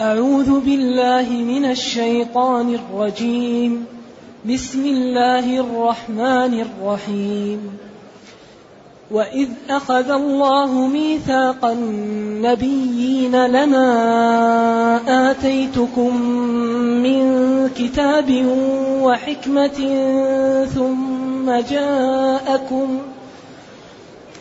أعوذ بالله من الشيطان الرجيم. بسم الله الرحمن الرحيم. وإذ أخذ الله ميثاق النبيين لما آتيتكم من كتاب وحكمة ثم جاءكم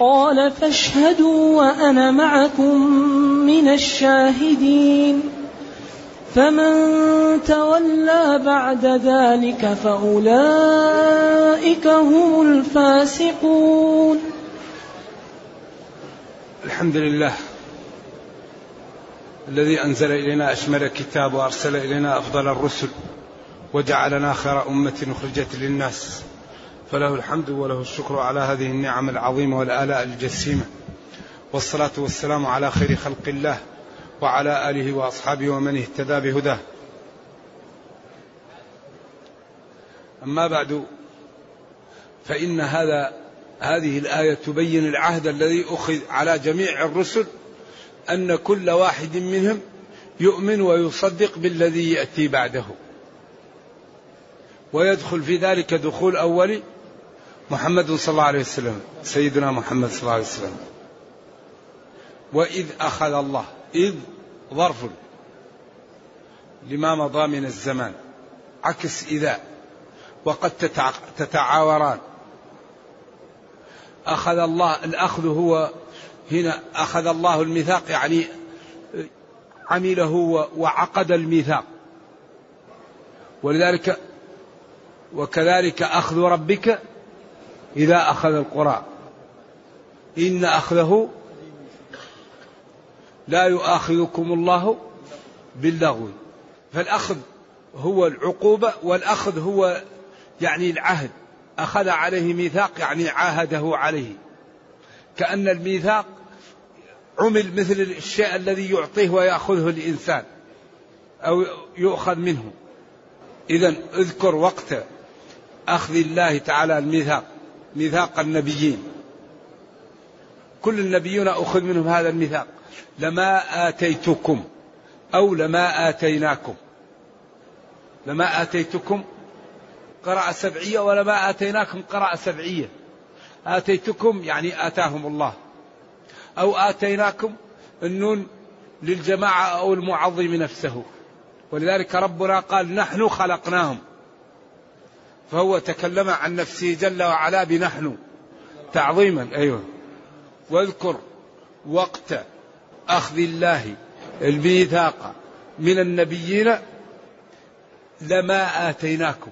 قال فاشهدوا وأنا معكم من الشاهدين. فمن تولى بعد ذلك فأولئك هم الفاسقون. الحمد لله الذي أنزل إلينا أشمل الكتاب وأرسل إلينا أفضل الرسل وجعلنا خير أمة أخرجت للناس. فله الحمد وله الشكر على هذه النعم العظيمة والآلاء الجسيمة. والصلاة والسلام على خير خلق الله وعلى آله وأصحابه ومن اهتدى بهداه. أما بعد فإن هذا هذه الآية تبين العهد الذي أخذ على جميع الرسل أن كل واحد منهم يؤمن ويصدق بالذي يأتي بعده. ويدخل في ذلك دخول أولي محمد صلى الله عليه وسلم سيدنا محمد صلى الله عليه وسلم. وإذ أخذ الله إذ ظرف لما مضى من الزمان عكس إذا وقد تتعاوران. أخذ الله الأخذ هو هنا أخذ الله الميثاق يعني عمله وعقد الميثاق. ولذلك وكذلك أخذ ربك إذا أخذ القرى. إن أخذه لا يؤاخذكم الله باللغو. فالأخذ هو العقوبة والأخذ هو يعني العهد. أخذ عليه ميثاق يعني عاهده عليه. كأن الميثاق عمل مثل الشيء الذي يعطيه ويأخذه الإنسان أو يؤخذ منه. إذا اذكر وقت أخذ الله تعالى الميثاق. ميثاق النبيين. كل النبيون أخذ منهم هذا الميثاق. لما آتيتكم أو لما آتيناكم. لما آتيتكم قراءة سبعية ولما آتيناكم قراءة سبعية. آتيتكم يعني آتاهم الله. أو آتيناكم النون للجماعة أو المعظم نفسه. ولذلك ربنا قال نحن خلقناهم. فهو تكلم عن نفسه جل وعلا بنحن تعظيما أيوه. واذكر وقت أخذ الله الميثاق من النبيين لما آتيناكم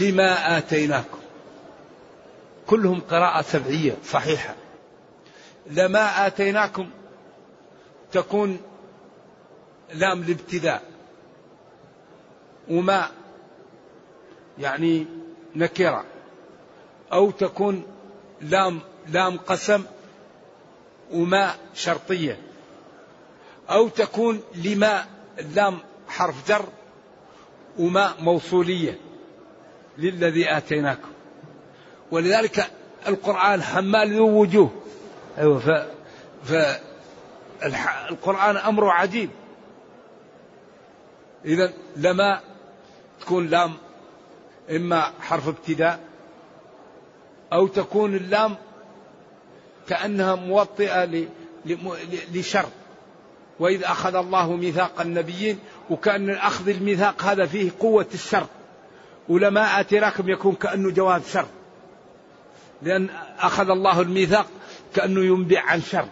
لما آتيناكم. كلهم قراءة سبعية صحيحة. لما آتيناكم تكون لام الابتداء. وما يعني نكرة أو تكون لام لام قسم وما شرطية أو تكون لما اللام حرف جر وما موصولية للذي آتيناكم. ولذلك القرآن حمال ذو وجوه. أيوة ف, ف القرآن أمره عجيب. إذا لما تكون لام إما حرف ابتداء أو تكون اللام كأنها موطئة لشرط. وإذ أخذ الله ميثاق النبيين وكأن أخذ الميثاق هذا فيه قوة الشرط. ولما آتيناكم يكون كأنه جواب شر لأن أخذ الله الميثاق كأنه ينبع عن شر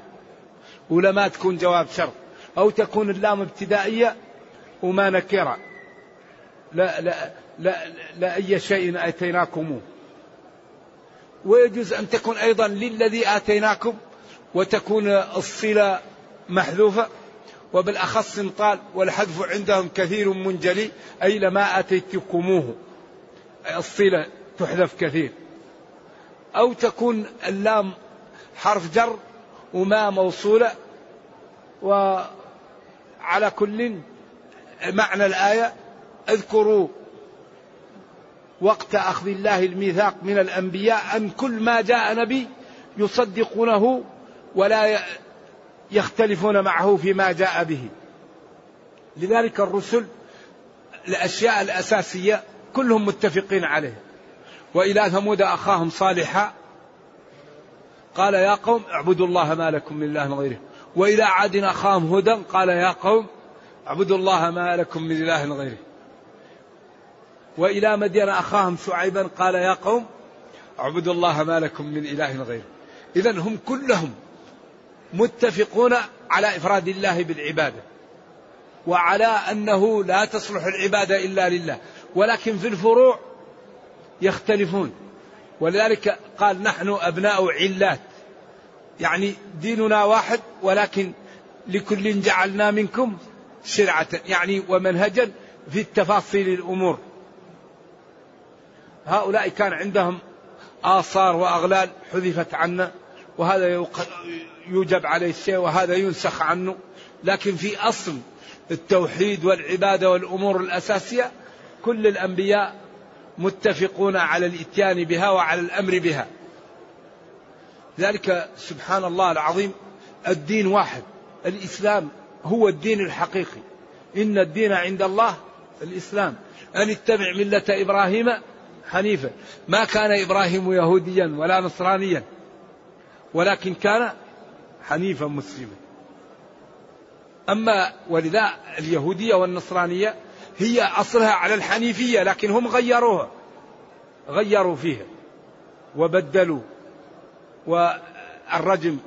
ولما تكون جواب شر أو تكون اللام ابتدائية وما نكرة لا لا لا, لا شيء آتيناكموه ويجوز أن تكون أيضا للذي آتيناكم وتكون الصلة محذوفة. وبالأخص طال والحذف عندهم كثير منجلي أي لما آتيتكموه. الصلة تحذف كثير. أو تكون اللام حرف جر وما موصولة. وعلى كل معنى الآية اذكروا وقت أخذ الله الميثاق من الأنبياء أن كل ما جاء نبي يصدقونه ولا يختلفون معه فيما جاء به. لذلك الرسل الأشياء الأساسية كلهم متفقين عليه. وإلى ثمود أخاهم صالحا قال يا قوم اعبدوا الله ما لكم من إله غيره. وإلى عاد أخاهم هدى قال يا قوم اعبدوا الله ما لكم من إله غيره. وإلى مدين أخاهم شعيبا قال يا قوم اعبدوا الله ما لكم من إله غيره. إذا هم كلهم متفقون على إفراد الله بالعبادة وعلى أنه لا تصلح العبادة إلا لله ولكن في الفروع يختلفون. ولذلك قال نحن أبناء علات يعني ديننا واحد ولكن لكل جعلنا منكم شرعة يعني ومنهجا في التفاصيل الأمور. هؤلاء كان عندهم آثار وأغلال حذفت عنا وهذا يوجب عليه الشيء وهذا ينسخ عنه. لكن في أصل التوحيد والعبادة والأمور الأساسية كل الأنبياء متفقون على الإتيان بها وعلى الأمر بها. ذلك سبحان الله العظيم الدين واحد. الإسلام هو الدين الحقيقي. إن الدين عند الله الإسلام. أن اتبع ملة إبراهيم حنيفا ما كان إبراهيم يهوديا ولا نصرانيا ولكن كان حنيفا مسلما. أما ولذا اليهودية والنصرانية هي أصلها على الحنيفية لكن هم غيروها غيروا فيها وبدلوا والرجم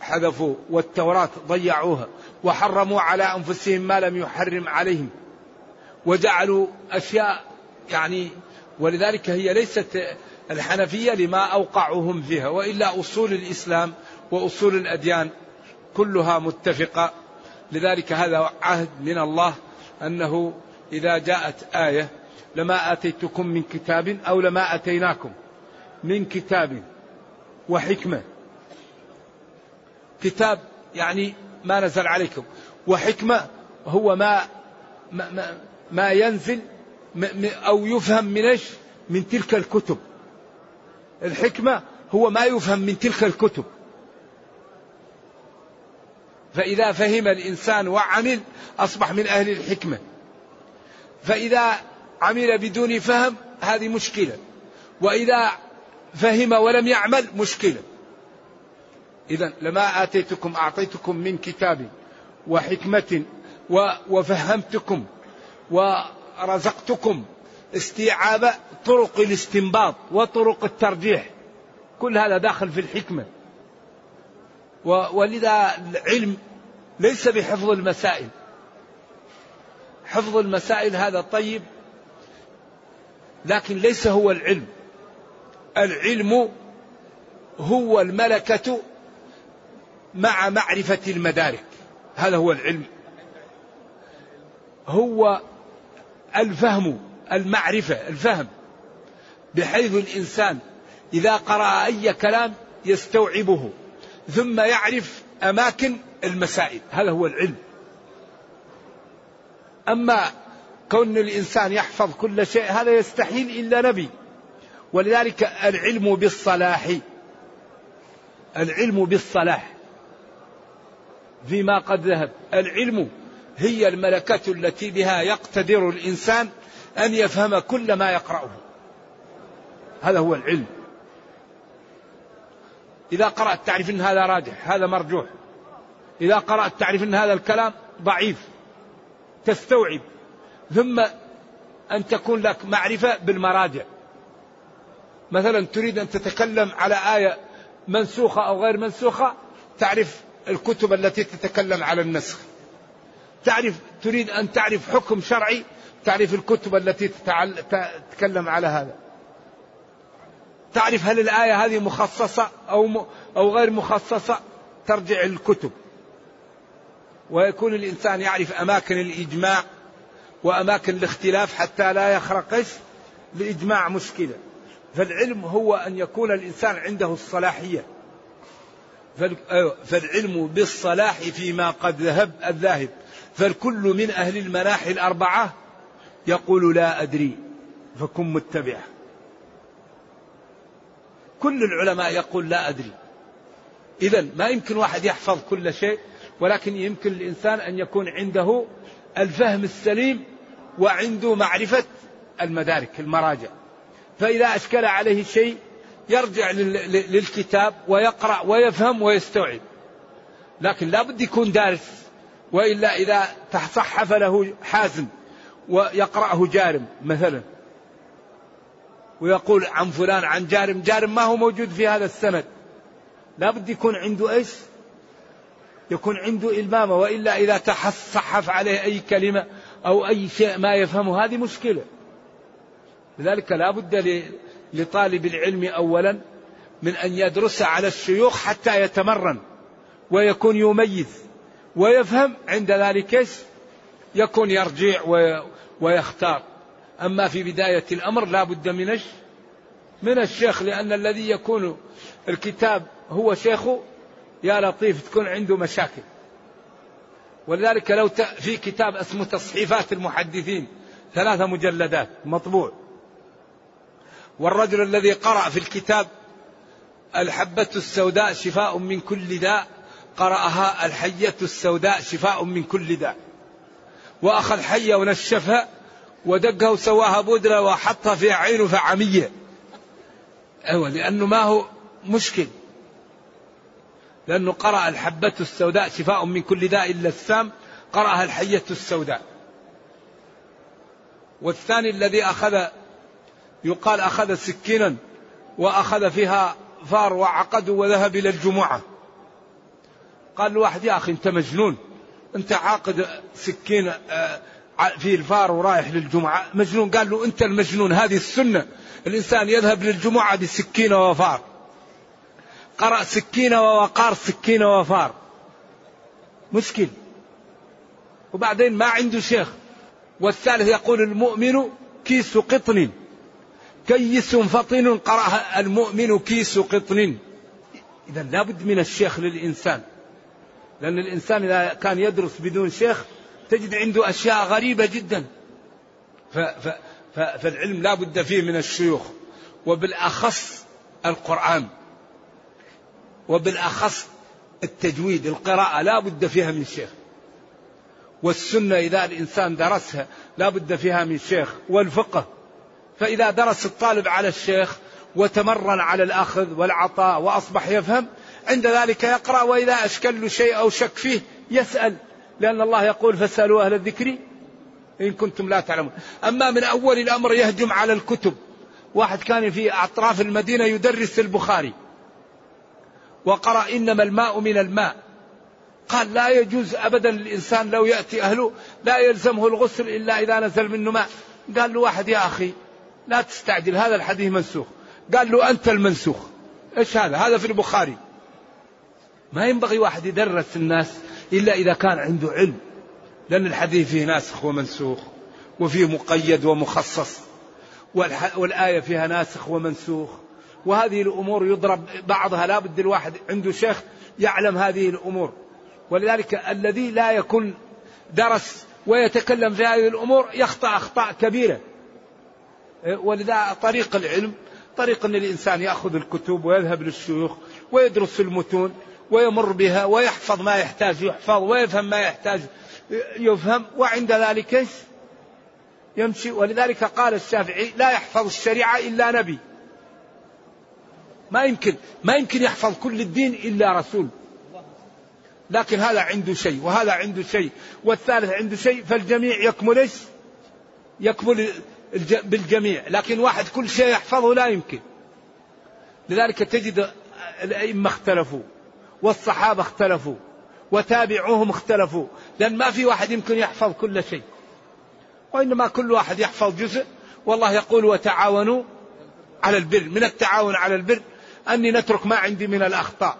حذفوا والتوراة ضيعوها وحرموا على أنفسهم ما لم يحرم عليهم وجعلوا أشياء يعني ولذلك هي ليست الحنفية لما أوقعهم فيها وإلا أصول الإسلام وأصول الأديان كلها متفقة. لذلك هذا عهد من الله أنه إذا جاءت آية لما آتيتكم من كتاب أو لما أتيناكم من كتاب وحكمة. كتاب يعني ما نزل عليكم وحكمة هو ما ما, ما, ما ينزل أو يفهم من إيش؟ من تلك الكتب. الحكمة هو ما يفهم من تلك الكتب. فإذا فهم الإنسان وعمل أصبح من أهل الحكمة. فإذا عمل بدون فهم هذه مشكلة. وإذا فهم ولم يعمل مشكلة. إذا لما آتيتكم أعطيتكم من كتاب وحكمة وفهمتكم ورزقتكم استيعاب طرق الاستنباط وطرق الترجيح. كل هذا داخل في الحكمة. ولذا العلم ليس بحفظ المسائل. حفظ المسائل هذا طيب لكن ليس هو العلم. العلم هو الملكة مع معرفة المدارك. هذا هو العلم. هو الفهم المعرفة الفهم. بحيث الإنسان إذا قرأ أي كلام يستوعبه ثم يعرف أماكن المسائل. هذا هو العلم. أما كون الإنسان يحفظ كل شيء هذا يستحيل إلا نبي. ولذلك العلم بالصلاح. العلم بالصلاح. فيما قد ذهب. العلم هي الملكة التي بها يقتدر الإنسان أن يفهم كل ما يقرأه. هذا هو العلم. إذا قرأت تعرف أن هذا راجح هذا مرجوح. إذا قرأت تعرف أن هذا الكلام ضعيف تستوعب. ثم أن تكون لك معرفة بالمراجع. مثلا تريد أن تتكلم على آية منسوخة أو غير منسوخة تعرف الكتب التي تتكلم على النسخ. تعرف تريد أن تعرف حكم شرعي تعرف الكتب التي تتكلم على هذا. تعرف هل الآية هذه مخصصة أو. أو غير مخصصة؟ ترجع الكتب. ويكون الإنسان يعرف أماكن الإجماع وأماكن الاختلاف حتى لا يخرق الإجماع مشكلة. فالعلم هو أن يكون الإنسان عنده الصلاحية. فالعلم بالصلاح فيما قد ذهب الذاهب. فالكل من أهل المناحي الأربعة يقول لا أدري فكن متبعه كل العلماء يقول لا أدري. إذا ما يمكن واحد يحفظ كل شيء ولكن يمكن الإنسان أن يكون عنده الفهم السليم وعنده معرفة المدارك المراجع. فإذا أشكل عليه شيء يرجع للكتاب ويقرأ ويفهم ويستوعب. لكن لا بد يكون دارس وإلا إذا تصحف له حازم ويقرأه جارم مثلا. ويقول عن فلان عن جارم جارم ما هو موجود في هذا السند. لا بد يكون عنده إيش؟ يكون عنده إلمامة وإلا إذا تصحف عليه أي كلمة أو أي شيء ما يفهمه هذه مشكلة. لذلك لا بد لطالب العلم أولا من أن يدرس على الشيوخ حتى يتمرن ويكون يميز ويفهم عند ذلك يكون يرجع ويختار. أما في بداية الأمر لا بد من من الشيخ لأن الذي يكون الكتاب هو شيخه يا لطيف تكون عنده مشاكل. ولذلك لو في كتاب اسمه تصحيفات المحدثين ثلاثة مجلدات مطبوع. والرجل الذي قرأ في الكتاب الحبة السوداء شفاء من كل داء قرأها الحية السوداء شفاء من كل داء. وأخذ حية ونشفها ودقها وسواها بودرة وحطها في عينه فعمية. أيوة لأنه ما هو مشكل. لأنه قرأ الحبة السوداء شفاء من كل داء إلا السام قرأها الحية السوداء. والثاني الذي أخذ يقال أخذ سكينا وأخذ فيها فار وعقد وذهب إلى الجمعة. قال له واحد يا أخي أنت مجنون. أنت عاقد سكين آه، في الفار ورايح للجمعة. مجنون. قال له أنت المجنون. هذه السنة. الإنسان يذهب للجمعة بسكينة وفار. قرأ سكينة ووقار سكينة وفار. مشكل. وبعدين ما عنده شيخ. والثالث يقول المؤمن كيس قطن. كيس فطن قرأها المؤمن كيس قطن. إذا لابد من الشيخ للإنسان. لأن الإنسان إذا كان يدرس بدون شيخ تجد عنده أشياء غريبة جدا. ف ف ف فالعلم لا بد فيه من الشيوخ. وبالأخص القرآن. وبالأخص التجويد. القراءة لا بد فيها من شيخ. والسنة إذا الإنسان درسها لا بد فيها من شيخ. والفقه. فإذا درس الطالب على الشيخ وتمرن على الأخذ والعطاء وأصبح يفهم عند ذلك يقرأ وإذا أشكل شيء أو شك فيه يسأل لأن الله يقول فاسألوا أهل الذكر إن كنتم لا تعلمون. أما من أول الأمر يهجم على الكتب. واحد كان في أطراف المدينة يدرس البخاري. وقرأ إنما الماء من الماء. قال لا يجوز أبدا للإنسان لو يأتي أهله لا يلزمه الغسل إلا إذا نزل منه ماء. قال له واحد يا أخي لا تستعجل هذا الحديث منسوخ. قال له أنت المنسوخ. إيش هذا؟ هذا في البخاري. ما ينبغي واحد يدرس الناس إلا إذا كان عنده علم. لأن الحديث فيه ناسخ ومنسوخ وفيه مقيد ومخصص والآية فيها ناسخ ومنسوخ. وهذه الأمور يضرب بعضها. لا بد الواحد عنده شيخ يعلم هذه الأمور. ولذلك الذي لا يكون درس ويتكلم في هذه الأمور يخطأ أخطاء كبيرة. ولذا طريق العلم طريق أن الإنسان يأخذ الكتب ويذهب للشيوخ ويدرس المتون ويمر بها ويحفظ ما يحتاج يحفظ ويفهم ما يحتاج يفهم وعند ذلك يمشي. ولذلك قال الشافعي لا يحفظ الشريعة إلا نبي. ما يمكن ما يمكن يحفظ كل الدين إلا رسول. لكن هذا عنده شيء وهذا عنده شيء والثالث عنده شيء فالجميع يكمل؟ يكمل بالجميع لكن واحد كل شيء يحفظه لا يمكن. لذلك تجد الأئمة اختلفوا والصحابة اختلفوا وتابعوهم اختلفوا لأن ما في واحد يمكن يحفظ كل شيء. وإنما كل واحد يحفظ جزء. والله يقول وتعاونوا على البر من التعاون على البر أني نترك ما عندي من الأخطاء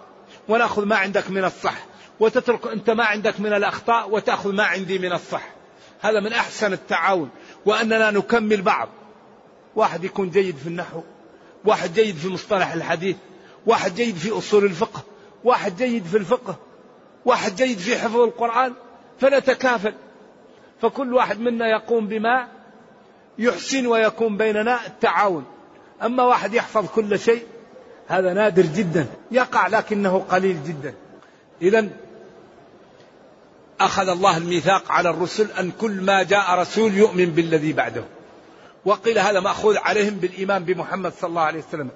ونأخذ ما عندك من الصح وتترك أنت ما عندك من الأخطاء وتأخذ ما عندي من الصح. هذا من أحسن التعاون. وأننا نكمل بعض. واحد يكون جيد في النحو واحد جيد في مصطلح الحديث واحد جيد في أصول الفقه واحد جيد في الفقه واحد جيد في حفظ القرآن فنتكافل. فكل واحد منا يقوم بما يحسن ويكون بيننا التعاون. أما واحد يحفظ كل شيء هذا نادر جدا يقع لكنه قليل جدا. إذا أخذ الله الميثاق على الرسل أن كل ما جاء رسول يؤمن بالذي بعده. وقيل هذا مأخوذ عليهم بالإيمان بمحمد صلى الله عليه وسلم.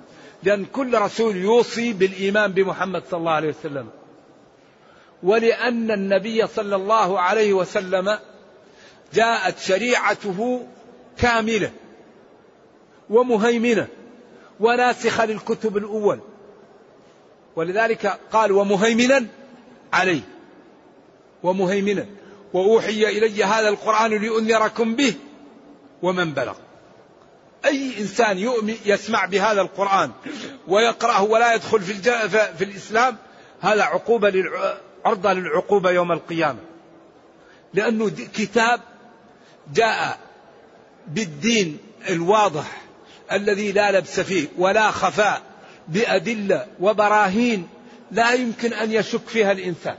لأن كل رسول يوصي بالإيمان بمحمد صلى الله عليه وسلم. ولأن النبي صلى الله عليه وسلم جاءت شريعته كاملة ومهيمنة وناسخة للكتب الأول. ولذلك قال ومهيمنا عليه. ومهيمنا وأوحي إلي هذا القرآن لأنذركم به ومن بلغ. أي إنسان يؤمن يسمع بهذا القرآن ويقرأه ولا يدخل في, في الإسلام هذا عقوبة للع... عرضة للعقوبة يوم القيامة. لأنه كتاب جاء بالدين الواضح الذي لا لبس فيه ولا خفاء بأدلة وبراهين لا يمكن أن يشك فيها الإنسان.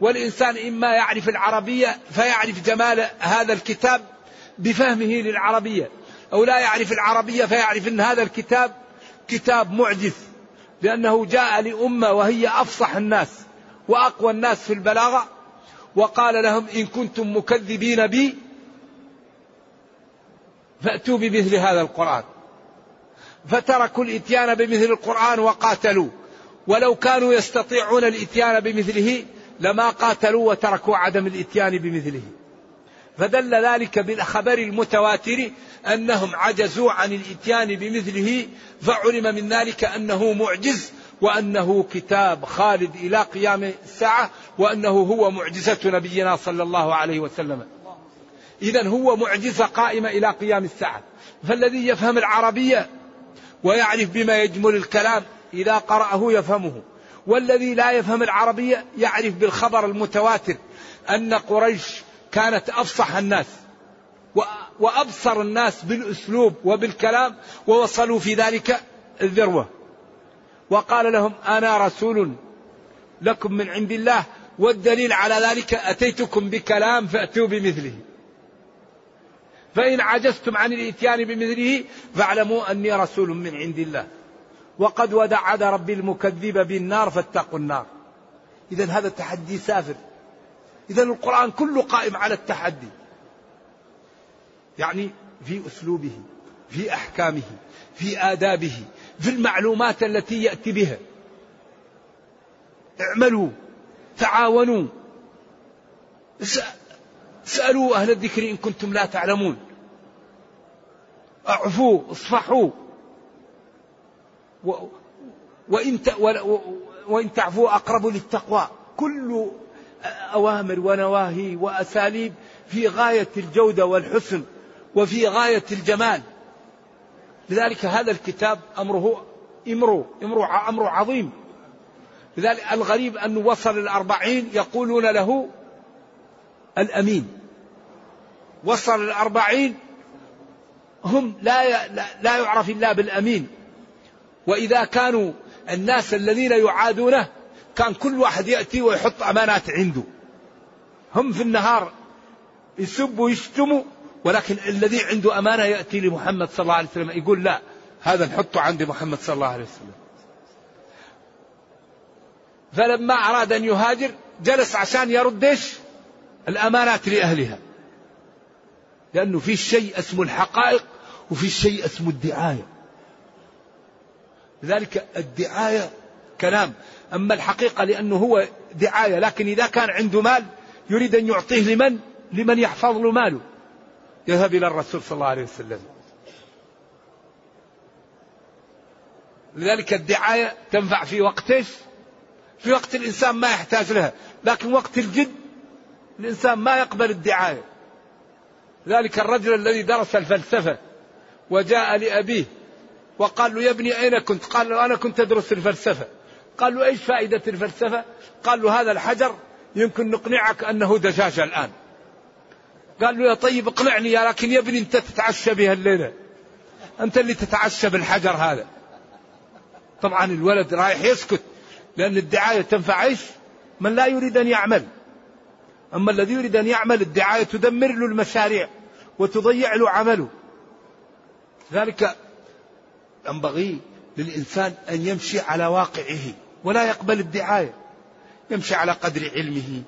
والإنسان إما يعرف العربية فيعرف جمال هذا الكتاب بفهمه للعربية أو لا يعرف العربية فيعرف أن هذا الكتاب كتاب معجز لأنه جاء لأمة وهي أفصح الناس وأقوى الناس في البلاغة وقال لهم إن كنتم مكذبين بي فأتوا بمثل هذا القرآن. فتركوا الإتيان بمثل القرآن وقاتلوا ولو كانوا يستطيعون الإتيان بمثله لما قاتلوا وتركوا عدم الإتيان بمثله. فدل ذلك بالخبر المتواتر أنهم عجزوا عن الإتيان بمثله فعلم من ذلك أنه معجز وأنه كتاب خالد إلى قيام الساعة وأنه هو معجزة نبينا صلى الله عليه وسلم. إذا هو معجزة قائمة إلى قيام الساعة. فالذي يفهم العربية ويعرف بما يجمل الكلام إذا قرأه يفهمه. والذي لا يفهم العربية يعرف بالخبر المتواتر أن قريش كانت أفصح الناس وأبصر الناس بالأسلوب وبالكلام ووصلوا في ذلك الذروة. وقال لهم أنا رسول لكم من عند الله والدليل على ذلك أتيتكم بكلام فأتوا بمثله. فإن عجزتم عن الإتيان بمثله فاعلموا أني رسول من عند الله. وقد ودعد ربي المكذب بالنار فاتقوا النار. إذا هذا تحدي سافر. إذا القرآن كله قائم على التحدي. يعني في أسلوبه في أحكامه في آدابه في المعلومات التي يأتي بها. اعملوا تعاونوا. اسألوا أهل الذكر إن كنتم لا تعلمون. أعفوا اصفحوا. وإن وإن تعفوا أقرب للتقوى. كل أوامر ونواهي وأساليب في غاية الجودة والحسن وفي غاية الجمال. لذلك هذا الكتاب أمره أمر أمر أمر عظيم. لذلك الغريب أنه وصل الأربعين يقولون له الأمين. وصل الأربعين هم لا لا يعرف إلا بالأمين. وإذا كانوا الناس الذين يعادونه كان كل واحد يأتي ويحط أمانات عنده. هم في النهار يسبوا ويشتموا ولكن الذي عنده أمانة يأتي لمحمد صلى الله عليه وسلم يقول لا هذا نحطه عند محمد صلى الله عليه وسلم. فلما أراد أن يهاجر جلس عشان يرد إيش؟ الأمانات لأهلها. لأنه في شيء اسمه الحقائق وفي شيء اسمه الدعاية. لذلك الدعاية كلام. أما الحقيقة لأنه هو دعاية لكن إذا كان عنده مال يريد أن يعطيه لمن؟ لمن يحفظ له ماله. يذهب إلى الرسول صلى الله عليه وسلم. لذلك الدعاية تنفع في وقت؟ في وقت الإنسان ما يحتاج لها. لكن وقت الجد الإنسان ما يقبل الدعاية. ذلك الرجل الذي درس الفلسفة وجاء لأبيه وقال له يا ابني أين كنت؟ قال له أنا كنت أدرس الفلسفة. قال له إيش فائدة الفلسفة؟ قال له هذا الحجر يمكن نقنعك أنه دجاجة الآن. قال له يا طيب اقنعني يا لكن يا ابني أنت تتعشى بها الليلة. أنت اللي تتعشى بالحجر هذا. طبعا الولد رايح يسكت لأن الدعاية تنفع إيش؟ من لا يريد أن يعمل. أما الذي يريد أن يعمل الدعاية تدمر له المشاريع وتضيع له عمله. ذلك ينبغي للإنسان أن يمشي على واقعه ولا يقبل الدعاية. يمشي على قدر علمه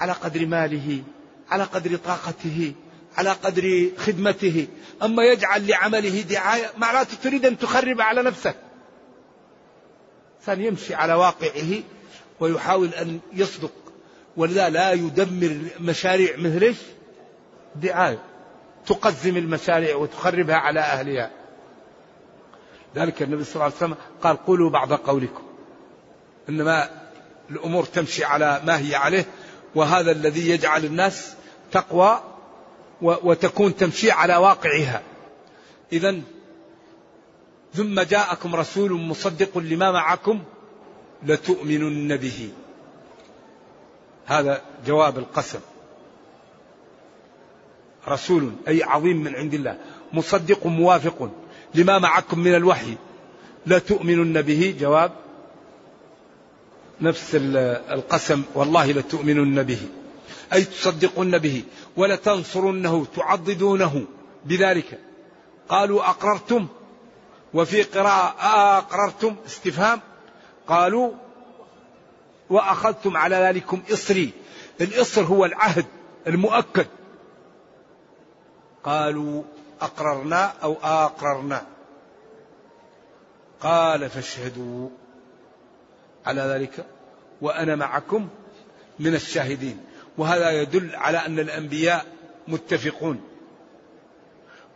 على قدر ماله على قدر طاقته على قدر خدمته. أما يجعل لعمله دعاية معناته تريد أن تخرب على نفسك إنسان يمشي على واقعه ويحاول أن يصدق ولذا لا يدمر مشاريع مثل؟ دعاية. تقزم المشاريع وتخربها على أهلها. ذلك النبي صلى الله عليه وسلم قال قولوا بعض قولكم. إنما الأمور تمشي على ما هي عليه وهذا الذي يجعل الناس تقوى وتكون تمشي على واقعها. إذا ثم جاءكم رسول مصدق لما معكم لتؤمنن به. هذا جواب القسم. رسول أي عظيم من عند الله. مصدق موافق. لما معكم من الوحي. لتؤمنن به. جواب. نفس القسم. والله لتؤمنن به. أي تصدقن به. ولتنصرنه تعضدونه بذلك. قالوا أقررتم. وفي قراءة أقررتم. استفهام. قالوا وأخذتم على ذلكم إصري. الإصر هو العهد المؤكد. قالوا أقررنا أو أقررنا. قال فاشهدوا. على ذلك وأنا معكم من الشاهدين. وهذا يدل على أن الأنبياء متفقون.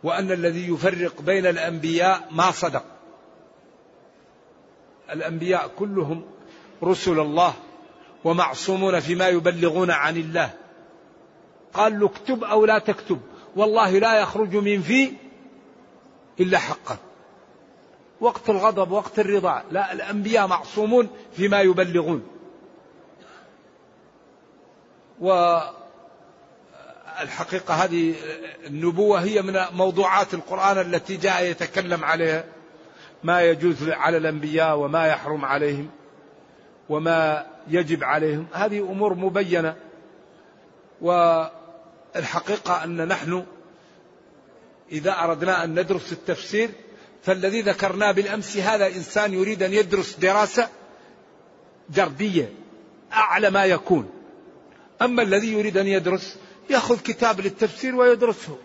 وأن الذي يفرق بين الأنبياء ما صدق. الأنبياء كلهم رسل الله ومعصومون فيما يبلغون عن الله. قال له اكتب أو لا تكتب. والله لا يخرج من في إلا حقا. وقت الغضب وقت الرضا لا الأنبياء معصومون فيما يبلغون. والحقيقة هذه النبوة هي من موضوعات القرآن التي جاء يتكلم عليها. ما يجوز على الأنبياء وما يحرم عليهم وما يجب عليهم. هذه أمور مبينة. والحقيقة أن نحن إذا أردنا أن ندرس التفسير فالذي ذكرناه بالأمس هذا إنسان يريد أن يدرس دراسة جردية أعلى ما يكون. أما الذي يريد أن يدرس يأخذ كتاب للتفسير ويدرسه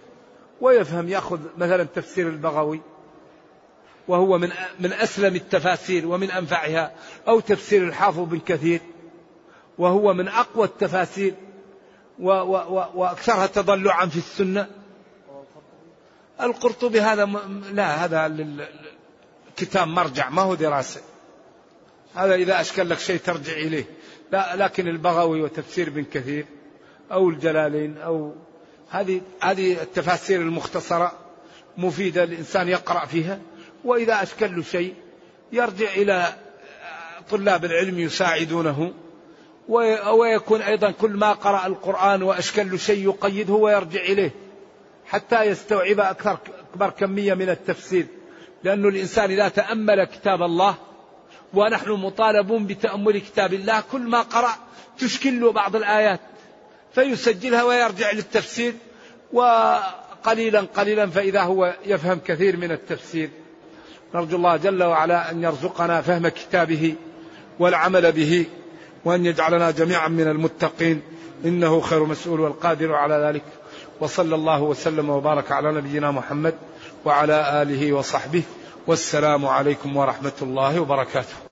ويفهم يأخذ مثلا تفسير البغوي وهو من من أسلم التفاسير ومن أنفعها أو تفسير الحافظ بن كثير وهو من أقوى التفاسير. و و و وأكثرها تضلعا في السنة. القرطبي هذا لا هذا كتاب مرجع ما هو دراسة. هذا إذا أشكل لك شيء ترجع إليه. لا لكن البغوي وتفسير ابن كثير أو الجلالين أو هذه هذه التفاسير المختصرة مفيدة الإنسان يقرأ فيها. وإذا أشكل له شيء يرجع إلى طلاب العلم يساعدونه. ويكون أيضا كل ما قرأ القرآن وأشكل له شيء يقيده ويرجع إليه حتى يستوعب أكثر أكبر كمية من التفسير. لأن الإنسان إذا تأمل كتاب الله ونحن مطالبون بتأمل كتاب الله كل ما قرأ تشكل له بعض الآيات فيسجلها ويرجع للتفسير وقليلا قليلا فإذا هو يفهم كثير من التفسير. نرجو الله جل وعلا أن يرزقنا فهم كتابه والعمل به. وأن يجعلنا جميعا من المتقين. إنه خير مسؤول والقادر على ذلك. وصلى الله وسلم وبارك على نبينا محمد وعلى آله وصحبه. والسلام عليكم ورحمة الله وبركاته.